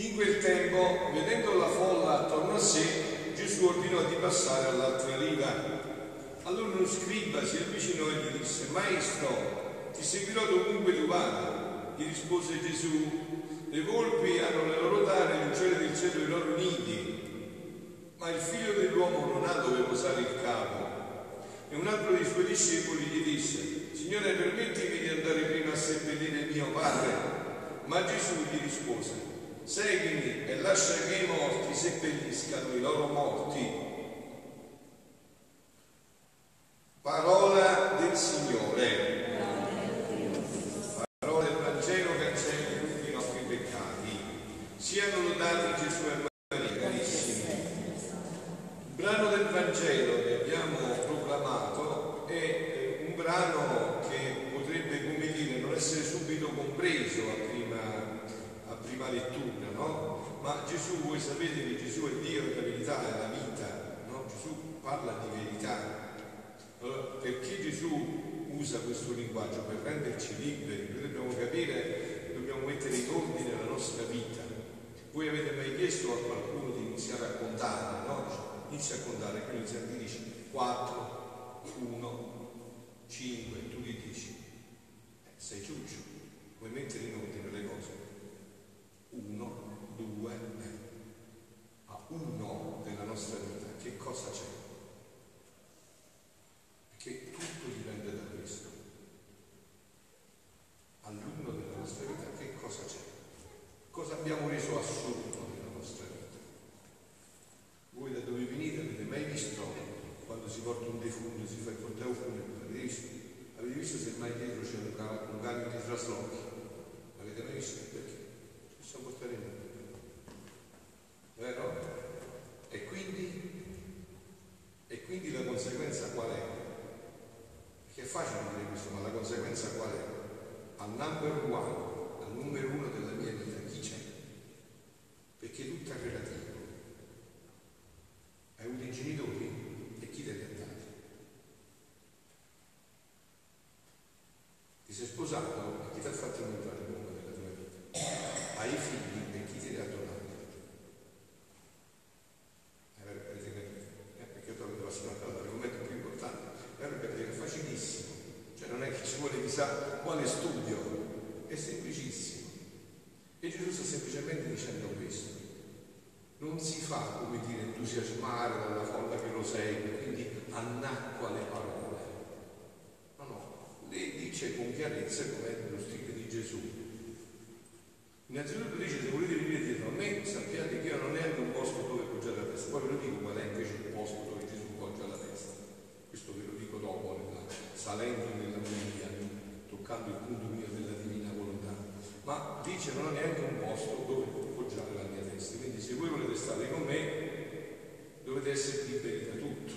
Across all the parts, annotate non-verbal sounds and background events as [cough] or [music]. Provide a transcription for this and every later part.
In quel tempo, vedendo la folla attorno a sé, Gesù ordinò di passare all'altra riva. Allora uno scriba si avvicinò e gli disse, Maestro, ti seguirò dovunque tu vada. Gli rispose Gesù, le volpi hanno le loro tane, gli uccelli del cielo i loro nidi, ma il figlio dell'uomo non ha dove posare il capo. E un altro dei suoi discepoli gli disse, Signore, permettimi di andare prima a seppellire mio padre. Ma Gesù gli rispose, seguimi e lascia che i morti seppelliscano i loro morti. Parola del Signore. Siano lodati Gesù e Maria, carissimi. Il brano del Vangelo che abbiamo proclamato è eh, un brano che potrebbe, come dire, non essere subito compreso a prima, a prima lettura, no? Ma Gesù, voi sapete che Gesù è Dio, è la verità, è la vita, no? Gesù parla di verità. Allora, perché Gesù usa questo linguaggio? Per renderci liberi, noi dobbiamo capire, dobbiamo mettere in ordine la nostra vita voi avete mai chiesto a qualcuno di iniziare a contare, no? Inizia a contare, quindi ti dice 4, 1, 5, tu gli dici, eh, sei ciuccio, vuoi mettere in ordine le cose? 1, 2, eh. a uno della nostra vita, che cosa c'è? Perché tutto dipende da questo. All'uno della nostra vita, che cosa c'è? Cosa abbiamo reso assurdo nella nostra vita? Voi da dove venite avete mai visto quando si porta un defunto, si fa il corteo funebre? Avete visto? Avete visto se mai dietro c'è un, camion, un camion di traslochi? Avete mai visto? Perché? Ci possiamo portare in Vero? E quindi? E quindi la conseguenza qual è? Perché è facile dire questo, ma la conseguenza qual è? Al number one, al numero uno della mia vita perché tutto è relativo. Hai avuto i genitori e chi te li ha dati? Ti sei sposato e chi ti ha fatto entrare il mondo della tua vita? Hai figli e chi te li ha donati? Eh, avete capito? Eh, perché io trovo passare all'argomento più importante. Allora capite che è facilissimo. Cioè non è che ci vuole chissà quale studio, è semplicissimo. E Gesù sta semplicemente dicendo questo non si fa, come dire, entusiasmare dalla folla che lo segue, quindi annacqua le parole. No, no, le dice con chiarezza come lo stile di Gesù. Innanzitutto dice, se volete venire dietro a me, sappiate che io non neanche un posto dove poggiare la testa. Poi ve lo dico qual è invece il posto dove Gesù poggia la testa. Questo ve lo dico dopo, nella, salendo nella media, toccando il punto mio della. Ma dice, non ho neanche un posto dove poggiare la mia testa. Quindi se voi volete stare con me, dovete essere liberi da tutto,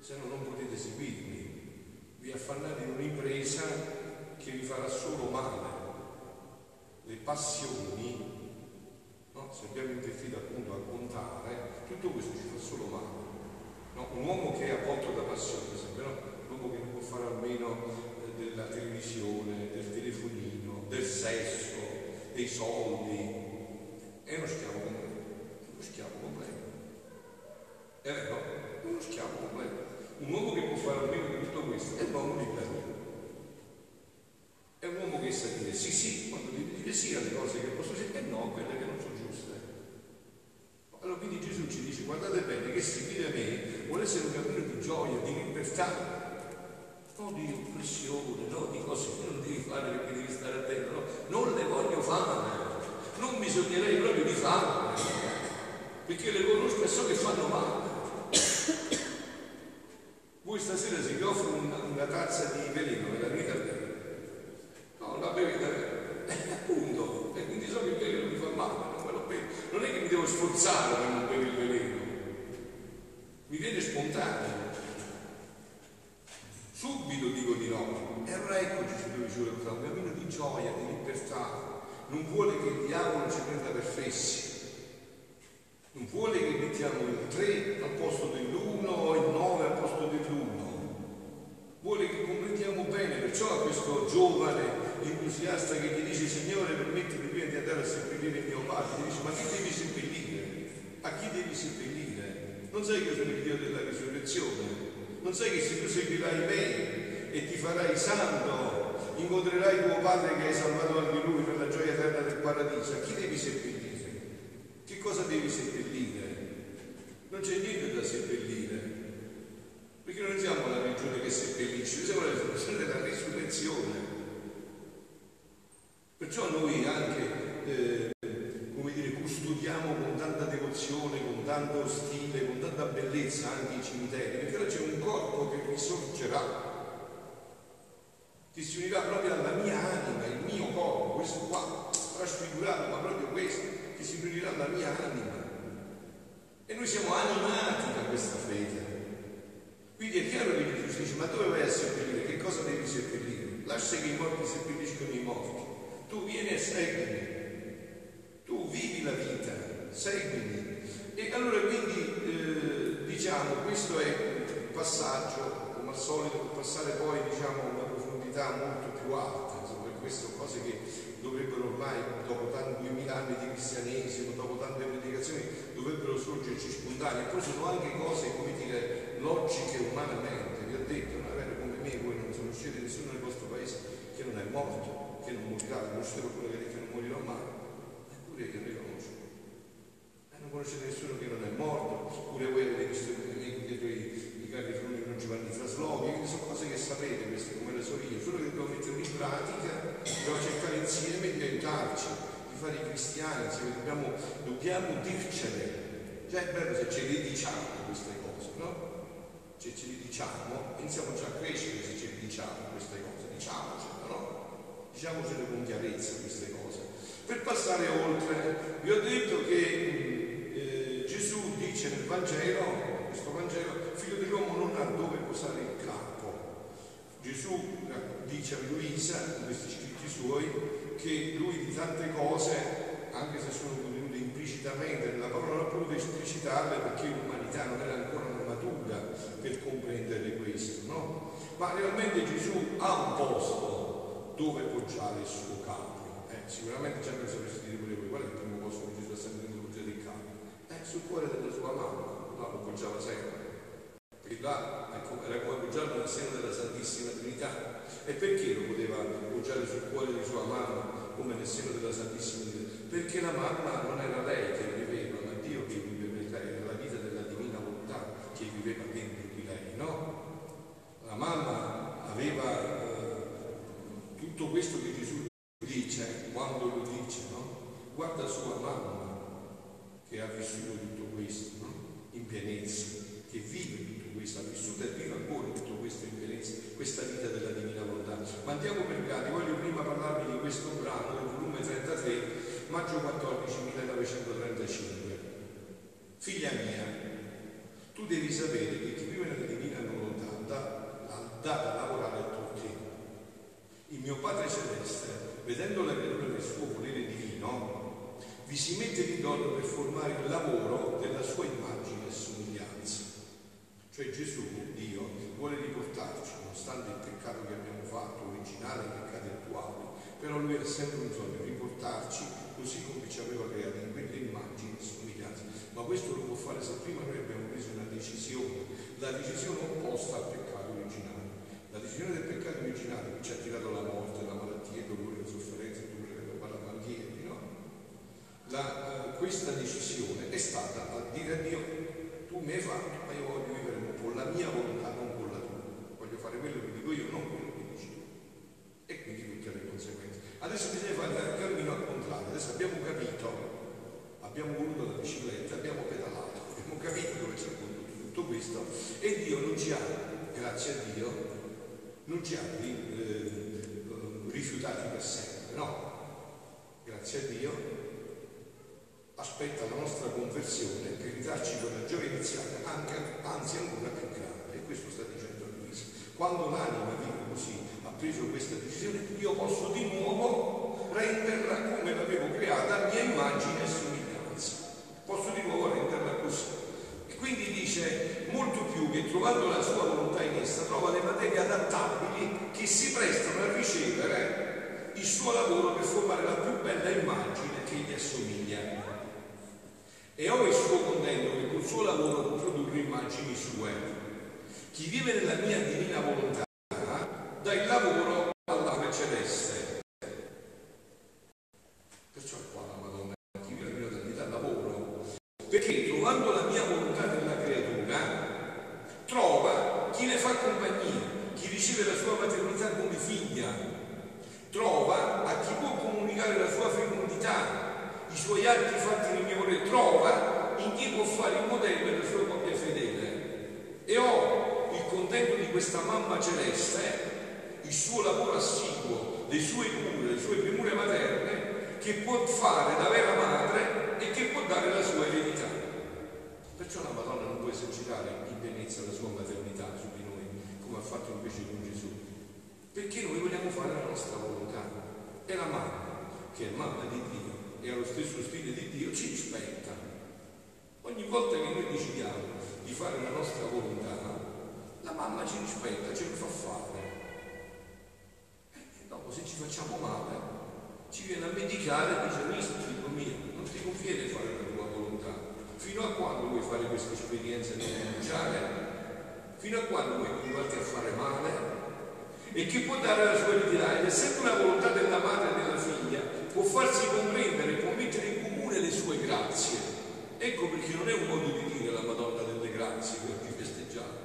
se no non potete seguirmi. Vi affannate in un'impresa che vi farà solo male. Le passioni, no? se abbiamo invertito appunto a contare, tutto questo ci fa solo male. No? Un uomo che è avvolto da passione, per esempio, no? un uomo che non può fare a meno eh, della televisione, del telefonino, del sesso, dei soldi, è uno schiavo completo, uno schiavo completo. È vero? Uno schiavo completo. Un uomo che può fare almeno tutto questo è un uomo libero. È un uomo che sa dire sì sì, quando dire sì alle cose che posso dire e no a quelle che non sono giuste. Allora quindi Gesù ci dice guardate bene che seguire me vuole essere un cammino di gioia, di libertà, non di oppressione, no di cose che non devi fare perché devi stare attento, no, non le voglio fare non bisognerei proprio di farlo, perché le conosco e so che fanno male. Voi stasera se vi offro una, una tazza di veleno, ve la bere? No, la bevete, eh, appunto, e quindi so che il veleno mi fa male, non me lo bevo. Non è che mi devo sforzare per non bere il veleno, mi viene spontaneo. Subito dico di no. E allora eccoci ci vuole un cammino di gioia, di libertà, non vuole che il diavolo ci prenda per fessi, non vuole che mettiamo il 3 al posto dell'1 o il 9 al posto dell'1. Vuole che comprendiamo bene, perciò a questo giovane entusiasta che gli dice Signore permettimi prima di andare a seppellire il mio padre, gli dice ma chi devi seppellire? A chi devi seppellire? Non sai che sono il Dio della risurrezione? Non sai che se tu seguirai me e ti farai santo, incontrerai tuo padre che hai salvato anche lui per la gioia eterna del paradiso, a chi devi seppellire? Che cosa devi seppellire? Non c'è niente da seppellire. Perché non siamo la regione che seppellisce, siamo la regione della risurrezione. Perciò noi dire, custodiamo con tanta devozione, con tanto stile, con tanta bellezza anche i cimiteri, perché là c'è un corpo che risorgerà, che si unirà proprio alla mia anima, il mio corpo, questo qua, trasfigurato, ma proprio questo, che si unirà alla mia anima. E noi siamo animati da questa fede. Quindi è chiaro che Gesù dice, ma dove vai a seppellire? Che cosa devi seppellire? Lascia che i morti seppelliscono i morti. Tu vieni e seguimi. 6 E allora quindi eh, diciamo questo è un passaggio, come al solito, per passare poi diciamo a una profondità molto più alta, insomma, queste sono cose che dovrebbero ormai, dopo tanti duemila anni di cristianesimo, dopo tante predicazioni, dovrebbero sorgerci spontanee, poi sono anche cose, come dire, logiche umanamente, vi ho detto, magari come me voi non conoscete nessuno nel vostro paese che non è morto, che non morirà, conoscete qualcuno che ha detto che non morirà mai, eppure io arrivo non conoscete nessuno che non è morto, pure voi avete visto dietro i, i carri fruni con Giovanni Traslovi, quindi sono cose che sapete queste come le so io, solo che dobbiamo metterle in pratica, dobbiamo cercare insieme di aiutarci, di fare i cristiani, dobbiamo, dobbiamo dircele. Già è bello se ce le diciamo queste cose, no? Se ce le diciamo, iniziamo già a crescere se ce le diciamo queste cose, diciamocele, no? Diciamocele con chiarezza queste cose. Per passare oltre, vi ho detto che dice nel Vangelo, questo Vangelo, figlio dell'uomo non ha dove posare il capo. Gesù dice a Luisa, in questi scritti suoi, che lui di tante cose, anche se sono contenute implicitamente nella parola, potuto esplicitarle perché l'umanità non era ancora matura per comprendere questo, no? Ma realmente Gesù ha un posto dove poggiare il suo capo. Eh, sicuramente già me lo sapreste dire qual è il primo posto che Gesù ha sempre tenuto il capo? Eh, sul cuore della sua mamma, là lo poggiava sempre. Perché là ecco, era come poggiarlo nel seno della Santissima Trinità. E perché lo poteva poggiare sul cuore di sua mamma come nel seno della Santissima Trinità? Perché la mamma non era lei che viveva, ma Dio che viveva era la vita della divina volontà che viveva dentro di lei, no? La mamma aveva eh, tutto questo che Gesù dice, quando lo dice, no? Guarda sua mamma che ha vissuto tutto questo, no? In pienezza, che vive tutto questo, ha vissuto e vive ancora tutto questo in pienezza, questa vita divina per gradi, voglio prima parlarvi di questo brano del volume 33 maggio 14 1935. Figlia mia, tu devi sapere che chi vive nella divina volontà ha dato a lavorare a tutti. Il mio Padre Celeste, vedendo la creatura del suo volere divino, vi si mette di dono per formare il lavoro della sua immagine e somiglianza. Cioè Gesù, Dio, vuole riportarci, nonostante il peccato che abbiamo fatto, originale, peccati attuali, però lui ha sempre un sogno, riportarci così come ci aveva creato in quelle immagini e somiglianze. Ma questo lo può fare se prima noi abbiamo preso una decisione, la decisione opposta al peccato originale. La decisione del peccato originale che ci ha tirato la morte, la malattia, il dolore, la sofferenza, il dolore, la malattia, no? La, uh, questa decisione è stata a dire a Dio, tu mi hai fatto, ma io voglio vivere con la mia volontà, non con la tua. Voglio fare quello che dico io, non quello che dici. E quindi tutte le conseguenze. Adesso bisogna fare il cammino al contrario, adesso abbiamo capito, abbiamo voluto la bicicletta, abbiamo pedalato, abbiamo capito dove ci ha condotto tutto questo e Dio non ci ha, grazie a Dio, non ci ha eh, rifiutati per sempre, no. Grazie a Dio aspetta la nostra conversione per ridarci quella gioia iniziale, anche, anzi ancora più grande. E questo sta dicendo Luisa. Quando l'anima vive così, ha preso questa decisione, io posso di nuovo renderla come l'avevo creata a mia immagine e somiglianza. Posso di nuovo renderla così. trovando la sua volontà in essa, trova le materie adattabili che si prestano a ricevere il suo lavoro per formare la più bella immagine che gli assomiglia. E ho il suo contento che col suo lavoro può produrre immagini sue. Chi vive nella mia divina volontà dà il lavoro all'ave celeste. Perciò qua la Madonna, chi vive nella mia dà lavoro. Perché trovando la mia volontà nella creatura, trova chi le fa compagnia, chi riceve la sua maternità come figlia, trova a chi può comunicare la sua fecondità, i suoi atti fatti cuore, trova in chi può fare il modello della sua coppia fedele. E ho il contento di questa mamma celeste, il suo lavoro assiduo, le sue cure, le sue premure materne, che può fare da vera madre e che può dare la sua eredità. Perciò la Madonna non può esercitare in pienezza la sua maternità su di noi, come ha fatto invece con Gesù, perché noi vogliamo fare la nostra volontà. E la mamma, che è mamma di Dio, e ha lo stesso stile di Dio, ci rispetta. Ogni volta che noi decidiamo di fare la nostra volontà, la mamma ci rispetta, ce lo fa fare. E dopo se ci facciamo male, ci viene a medicare e dice, visto figlio mio, non ti conviene fare la tua volontà. Fino a quando vuoi fare questa esperienza di rinunciare? Fino a quando vuoi continuarti a fare male? E chi può dare la sua eredità? Ed essendo la volontà della madre può farsi comprendere, può mettere in comune le sue grazie. Ecco perché non è un modo di dire la Madonna delle grazie che oggi festeggiamo.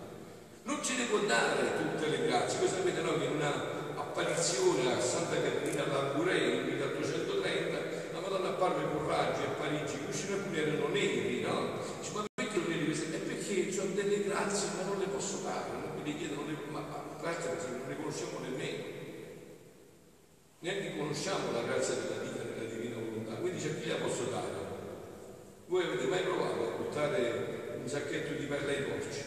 Non ce ne può dare tutte le grazie. Voi sapete no, che in una apparizione a Santa Caterina Lamburei nel 1830 la Madonna apparve con raggi a Parigi, i cuscini erano neri, no? Dice, ma perché non neri questi? È perché ho delle grazie ma non le posso dare, non me le chiedono, ma tra l'altro non le conosciamo nemmeno neanche conosciamo la grazia della vita quindi c'è chi la posso dare. Voi avete mai provato a buttare un sacchetto di perla ai porci?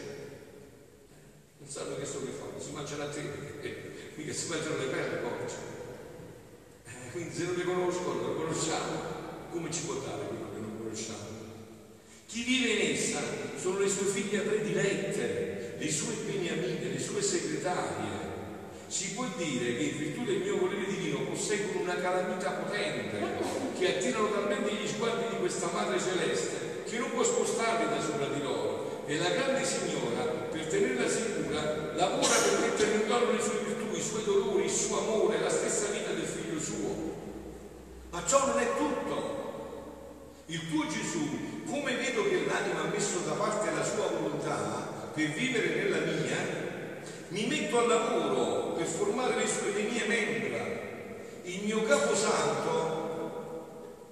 Non sanno che so che fanno, si mangiano a te, eh, mica si mangiano le perle ai porci. Eh, quindi se non le conoscono, le conosciamo, come ci può dare quello che non conosciamo? Chi vive in essa sono le sue figlie predilette, le sue beniamine, le sue segretarie, si può dire che in virtù del mio volere divino posseggono una calamità potente che attirano talmente gli sguardi di questa Madre Celeste che non può spostarli da sopra di loro. E la grande signora per tenerla sicura lavora per mettere in torno le sue virtù, i suoi dolori, il suo amore, la stessa vita del figlio suo. Ma ciò non è tutto. Il tuo Gesù come vedo che l'anima ha messo da parte la sua volontà per vivere nella mia mi metto al lavoro per formare le, sue, le mie membra. Il mio caposanto,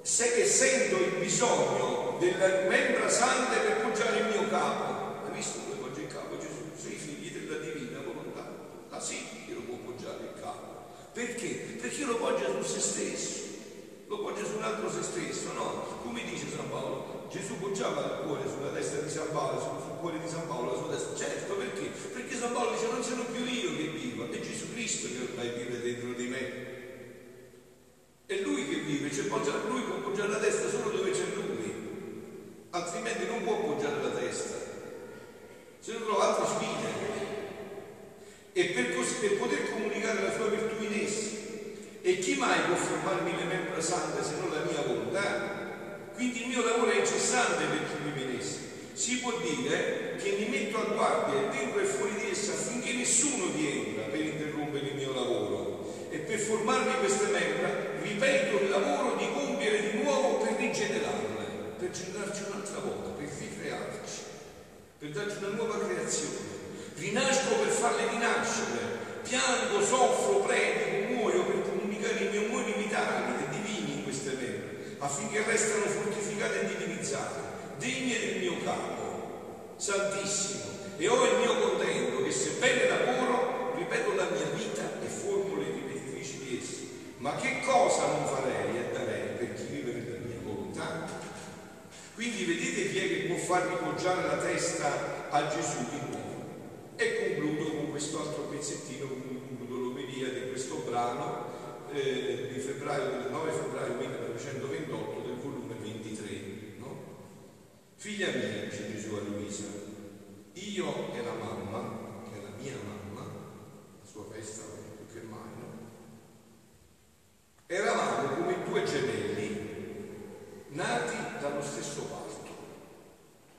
se che sento il bisogno delle membra sante per poggiare il mio capo. Hai visto come poggia il capo Gesù? Sei figli della divina volontà. La sì, che lo può poggiare il capo. Perché? Perché lo poggia su se stesso lo poggia su un altro se stesso, no? Come dice San Paolo? Gesù poggiava il cuore sulla destra di San Paolo, cuore di San Paolo, la sua destra. Certo, perché? Perché San Paolo dice non sono più io che vivo, è Gesù Cristo che ormai vive dentro di me. È Lui che vive, cioè lui può poggiare la testa solo dove c'è Lui, altrimenti non può poggiare la testa, se non trova altre sfide. E per, così, per poter comunicare la sua virtù in essi, e chi mai può formarmi le membra sante se non la mia volontà? Quindi il mio lavoro è incessante per chi vive in essa. Si può dire che mi metto a guardia dentro e fuori di essa affinché nessuno vi entra per interrompere il mio lavoro. E per formarmi queste membra ripeto il lavoro di compiere di nuovo per rigenerarle, per generarci un'altra volta, per ricrearci, per darci una nuova creazione. Rinasco per farle rinascere, piango, soffro, predico, muoio per comunicare i miei umori vitali e divini in queste membra, affinché restano fortificate e divinizzate, degne del mio capo, santissimo, e ho il mio contento che sebbene lavoro, ripeto la mia vita e formule ripetitrici di essi. Ma che cosa non farei e darei per chi vive nella mia volontà? Quindi vedete chi è che può far ripoggiare la testa a Gesù di nuovo. E concludo con questo altro pezzettino, concludo l'omelia di questo brano eh, di febbraio, del 9 febbraio 1928 del volume 23. No? Figlia mia, dice Gesù a Luisa, io e la mamma, che è la mia mamma, la sua festa più che mai, no? Eravamo come due gemelli nati dallo stesso parto,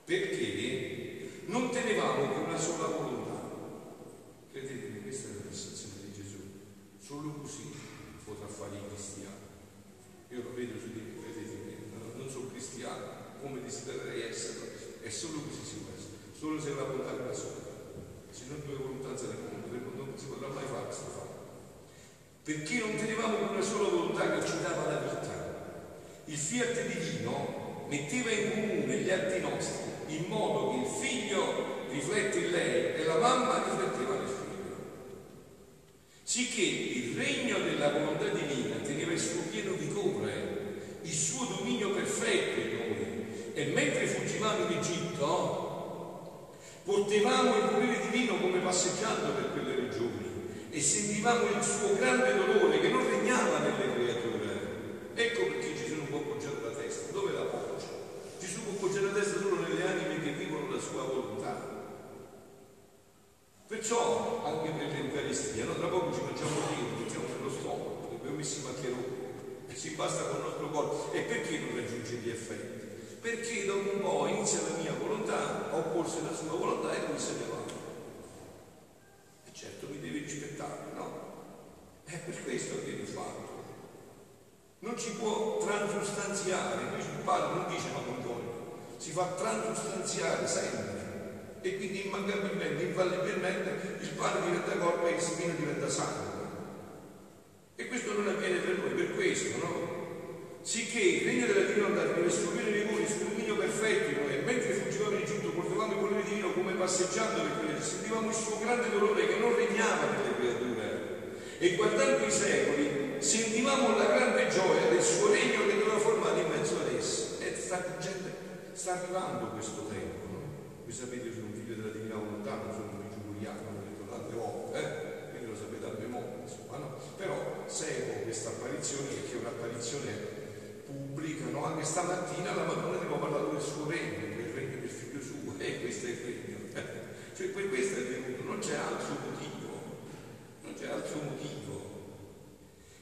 perché non tenevamo che una sola volontà. Credetemi, questa è la prestazione di Gesù. Solo così potrà fare i cristiani. Io lo vedo su di me, credetemi, non sono cristiano come desidererei essere, è solo così si può essere, solo se la volontà è una sola. Se non due volontà se ne non si potrà mai fare questo fatto perché non tenevamo una sola volontà che ci dava la vita. Il fiat divino metteva in comune gli atti nostri, in modo che il figlio riflette in lei e la mamma rifletteva nel figlio. Sicché il regno della volontà divina teneva il suo pieno vigore, il suo dominio perfetto in noi. E mentre fuggivamo in Egitto, potevamo il potere divino come passeggiando per quelle regioni e sentivamo il suo grande dolore che non regnava nelle creature. Ecco perché Gesù non può appoggiare la testa. Dove la appoggia? Gesù può appoggiare la testa solo nelle anime che vivono la sua volontà. Perciò anche per l'Eucaristia, no? tra poco ci facciamo Dio, mettiamo nello stomaco, abbiamo messi maccheroni e si basta con il nostro corpo. E perché non raggiunge gli effetti? Perché dopo un po' inizia la mia volontà opporsi alla sua volontà e lui se ne va certo mi devi rispettare, no? È per questo che viene fatto. Non ci può transustanziare, il padre non dice matrimonio, si fa transustanziare sempre. E quindi immancabilmente, infallibilmente, il pane diventa corpo e il semino diventa sangue. E questo non avviene per noi, per questo, no? Sicché il regno della divinità deve rigori, il dominio perfetto in noi, e mentre fuggivamo in Egitto portavamo il volere divino come passeggiando per quelli, sentivamo il suo grande dolore che non regnava nelle creature. E guardando i secoli, sentivamo la grande gioia del suo regno che doveva formare in mezzo ad esse. E sta, sta arrivando questo tempo, no? Voi sapete, sono un figlio della divina volontà, non sono un giuliano, l'ho detto tante volte, eh? quindi lo sapete a memoria, insomma, no? Però seguo questa apparizione perché è un'apparizione pubblicano anche stamattina la Madonna abbiamo parlato del suo regno, del regno del figlio suo, [laughs] e questo è il regno. cioè per questo è venuto, non c'è altro motivo, non altro motivo.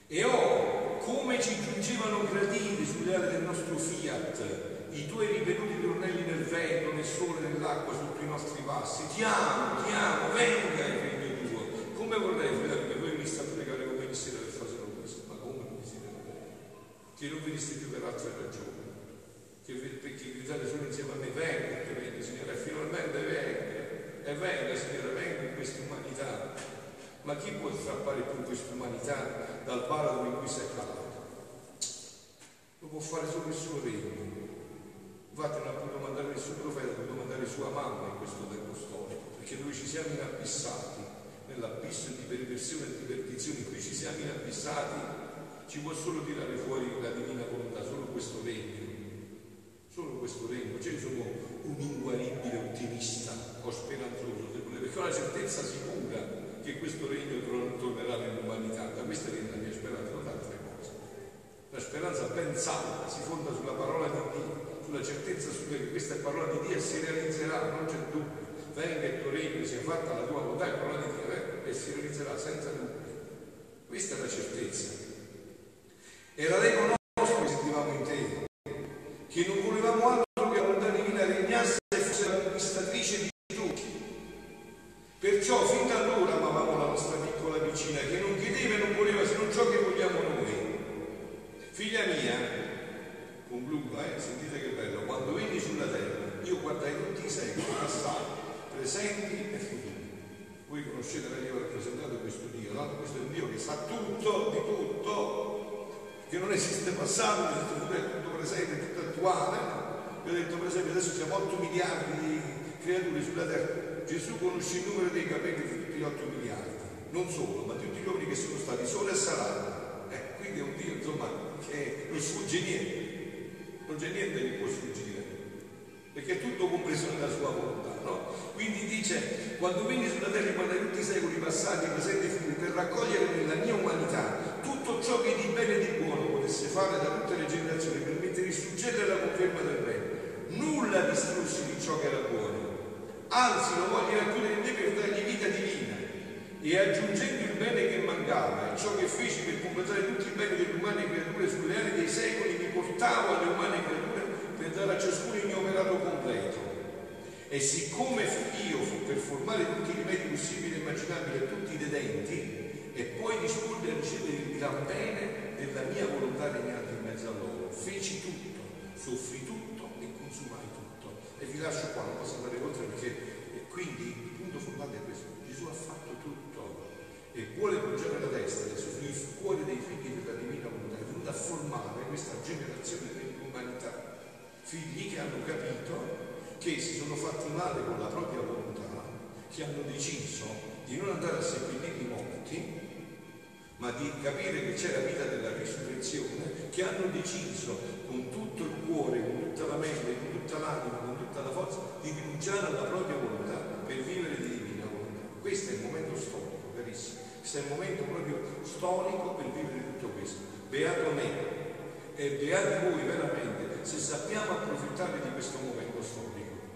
E oh, come ci giungevano graditi sulle ali del nostro fiat, i tuoi ripetuti tornelli nel vento, nel sole, nell'acqua, sotto i nostri passi. Ti amo, ti amo, venga il regno tuo. Come vorrei, fratelli, che voi mi sta a pregare come sera per fare solo questo, ma come mi siete che non veniste più per altre ragioni, che perché gridate solo insieme a me, venga, venga, Signore, finalmente venga, e venga, Signore, venga in questa umanità. Ma chi può strappare più questa umanità dal baratro in cui si è calato? Lo può fare solo il suo regno. Infatti non ha potuto mandare nessun profeta, ha potuto mandare sua mamma in questo tempo storico, perché noi ci siamo inabissati, nell'abisso di perversione e di perdizione cui ci siamo inabissati ci può solo tirare fuori la divina volontà, solo questo regno, solo questo regno. Cioè io sono un inguaribile ottimista o speranzoso, perché ho la certezza sicura che questo regno tornerà nell'umanità, da questa viene la mia speranza, non altre cose. La speranza ben salda si fonda sulla parola di Dio, sulla certezza che questa parola di Dio si realizzerà, non c'è dubbio. Venga il tuo regno, sia fatta la tua volontà, è parola di Dio, eh? e si realizzerà senza dubbio. Questa è la certezza. Era l'eco nostro conoscete meglio rappresentato questo Dio, no? Questo è un Dio che sa tutto di tutto che non esiste passato, non esiste futuro, è tutto presente, è tutto attuale. Vi ho detto per esempio adesso siamo 8 miliardi di creature sulla terra. Gesù conosce il numero dei capelli di tutti gli 8 miliardi, non solo, ma tutti gli uomini che sono stati solo e saranno. Eh, quindi è un Dio insomma che non sfugge niente, non c'è niente che può sfuggire, perché è tutto compreso nella sua volontà. Quindi dice, quando vieni sulla terra guardai tutti i secoli passati, presenti e futuri, per raccogliere nella mia umanità tutto ciò che di bene e di buono potesse fare da tutte le generazioni per mettere in suggello la conferma del bene. Nulla distrussi di ciò che era buono, anzi lo voglio racchiudere in te per dargli vita divina. E aggiungendo il bene che mancava e ciò che feci per completare tutti i beni delle umane creature sulle aree dei secoli mi portavo alle umane creature per dare a ciascuno il mio operato completo e siccome io per formare tutti i rimedi possibili e immaginabili a tutti i dedenti e poi disporre a ricevere il gran bene della mia volontà regnante in mezzo a loro, feci tutto, soffrì tutto e consumai tutto. E vi lascio qua, non posso andare oltre perché quindi il punto fondante è questo, Gesù ha fatto tutto. E vuole poggiare la destra sul cuore dei figli della divina volontà, è venuto a formare questa generazione dell'umanità, figli che hanno capito che si sono fatti male con la propria volontà, che hanno deciso di non andare a seppellire i morti, ma di capire che c'è la vita della risurrezione, che hanno deciso con tutto il cuore, con tutta la mente, con tutta l'anima, con tutta la forza, di rinunciare alla propria volontà per vivere di divina volontà. Questo è il momento storico, carissimo. Questo è il momento proprio storico per vivere tutto questo. Beato me e beati voi veramente se sappiamo approfittare di questo momento storico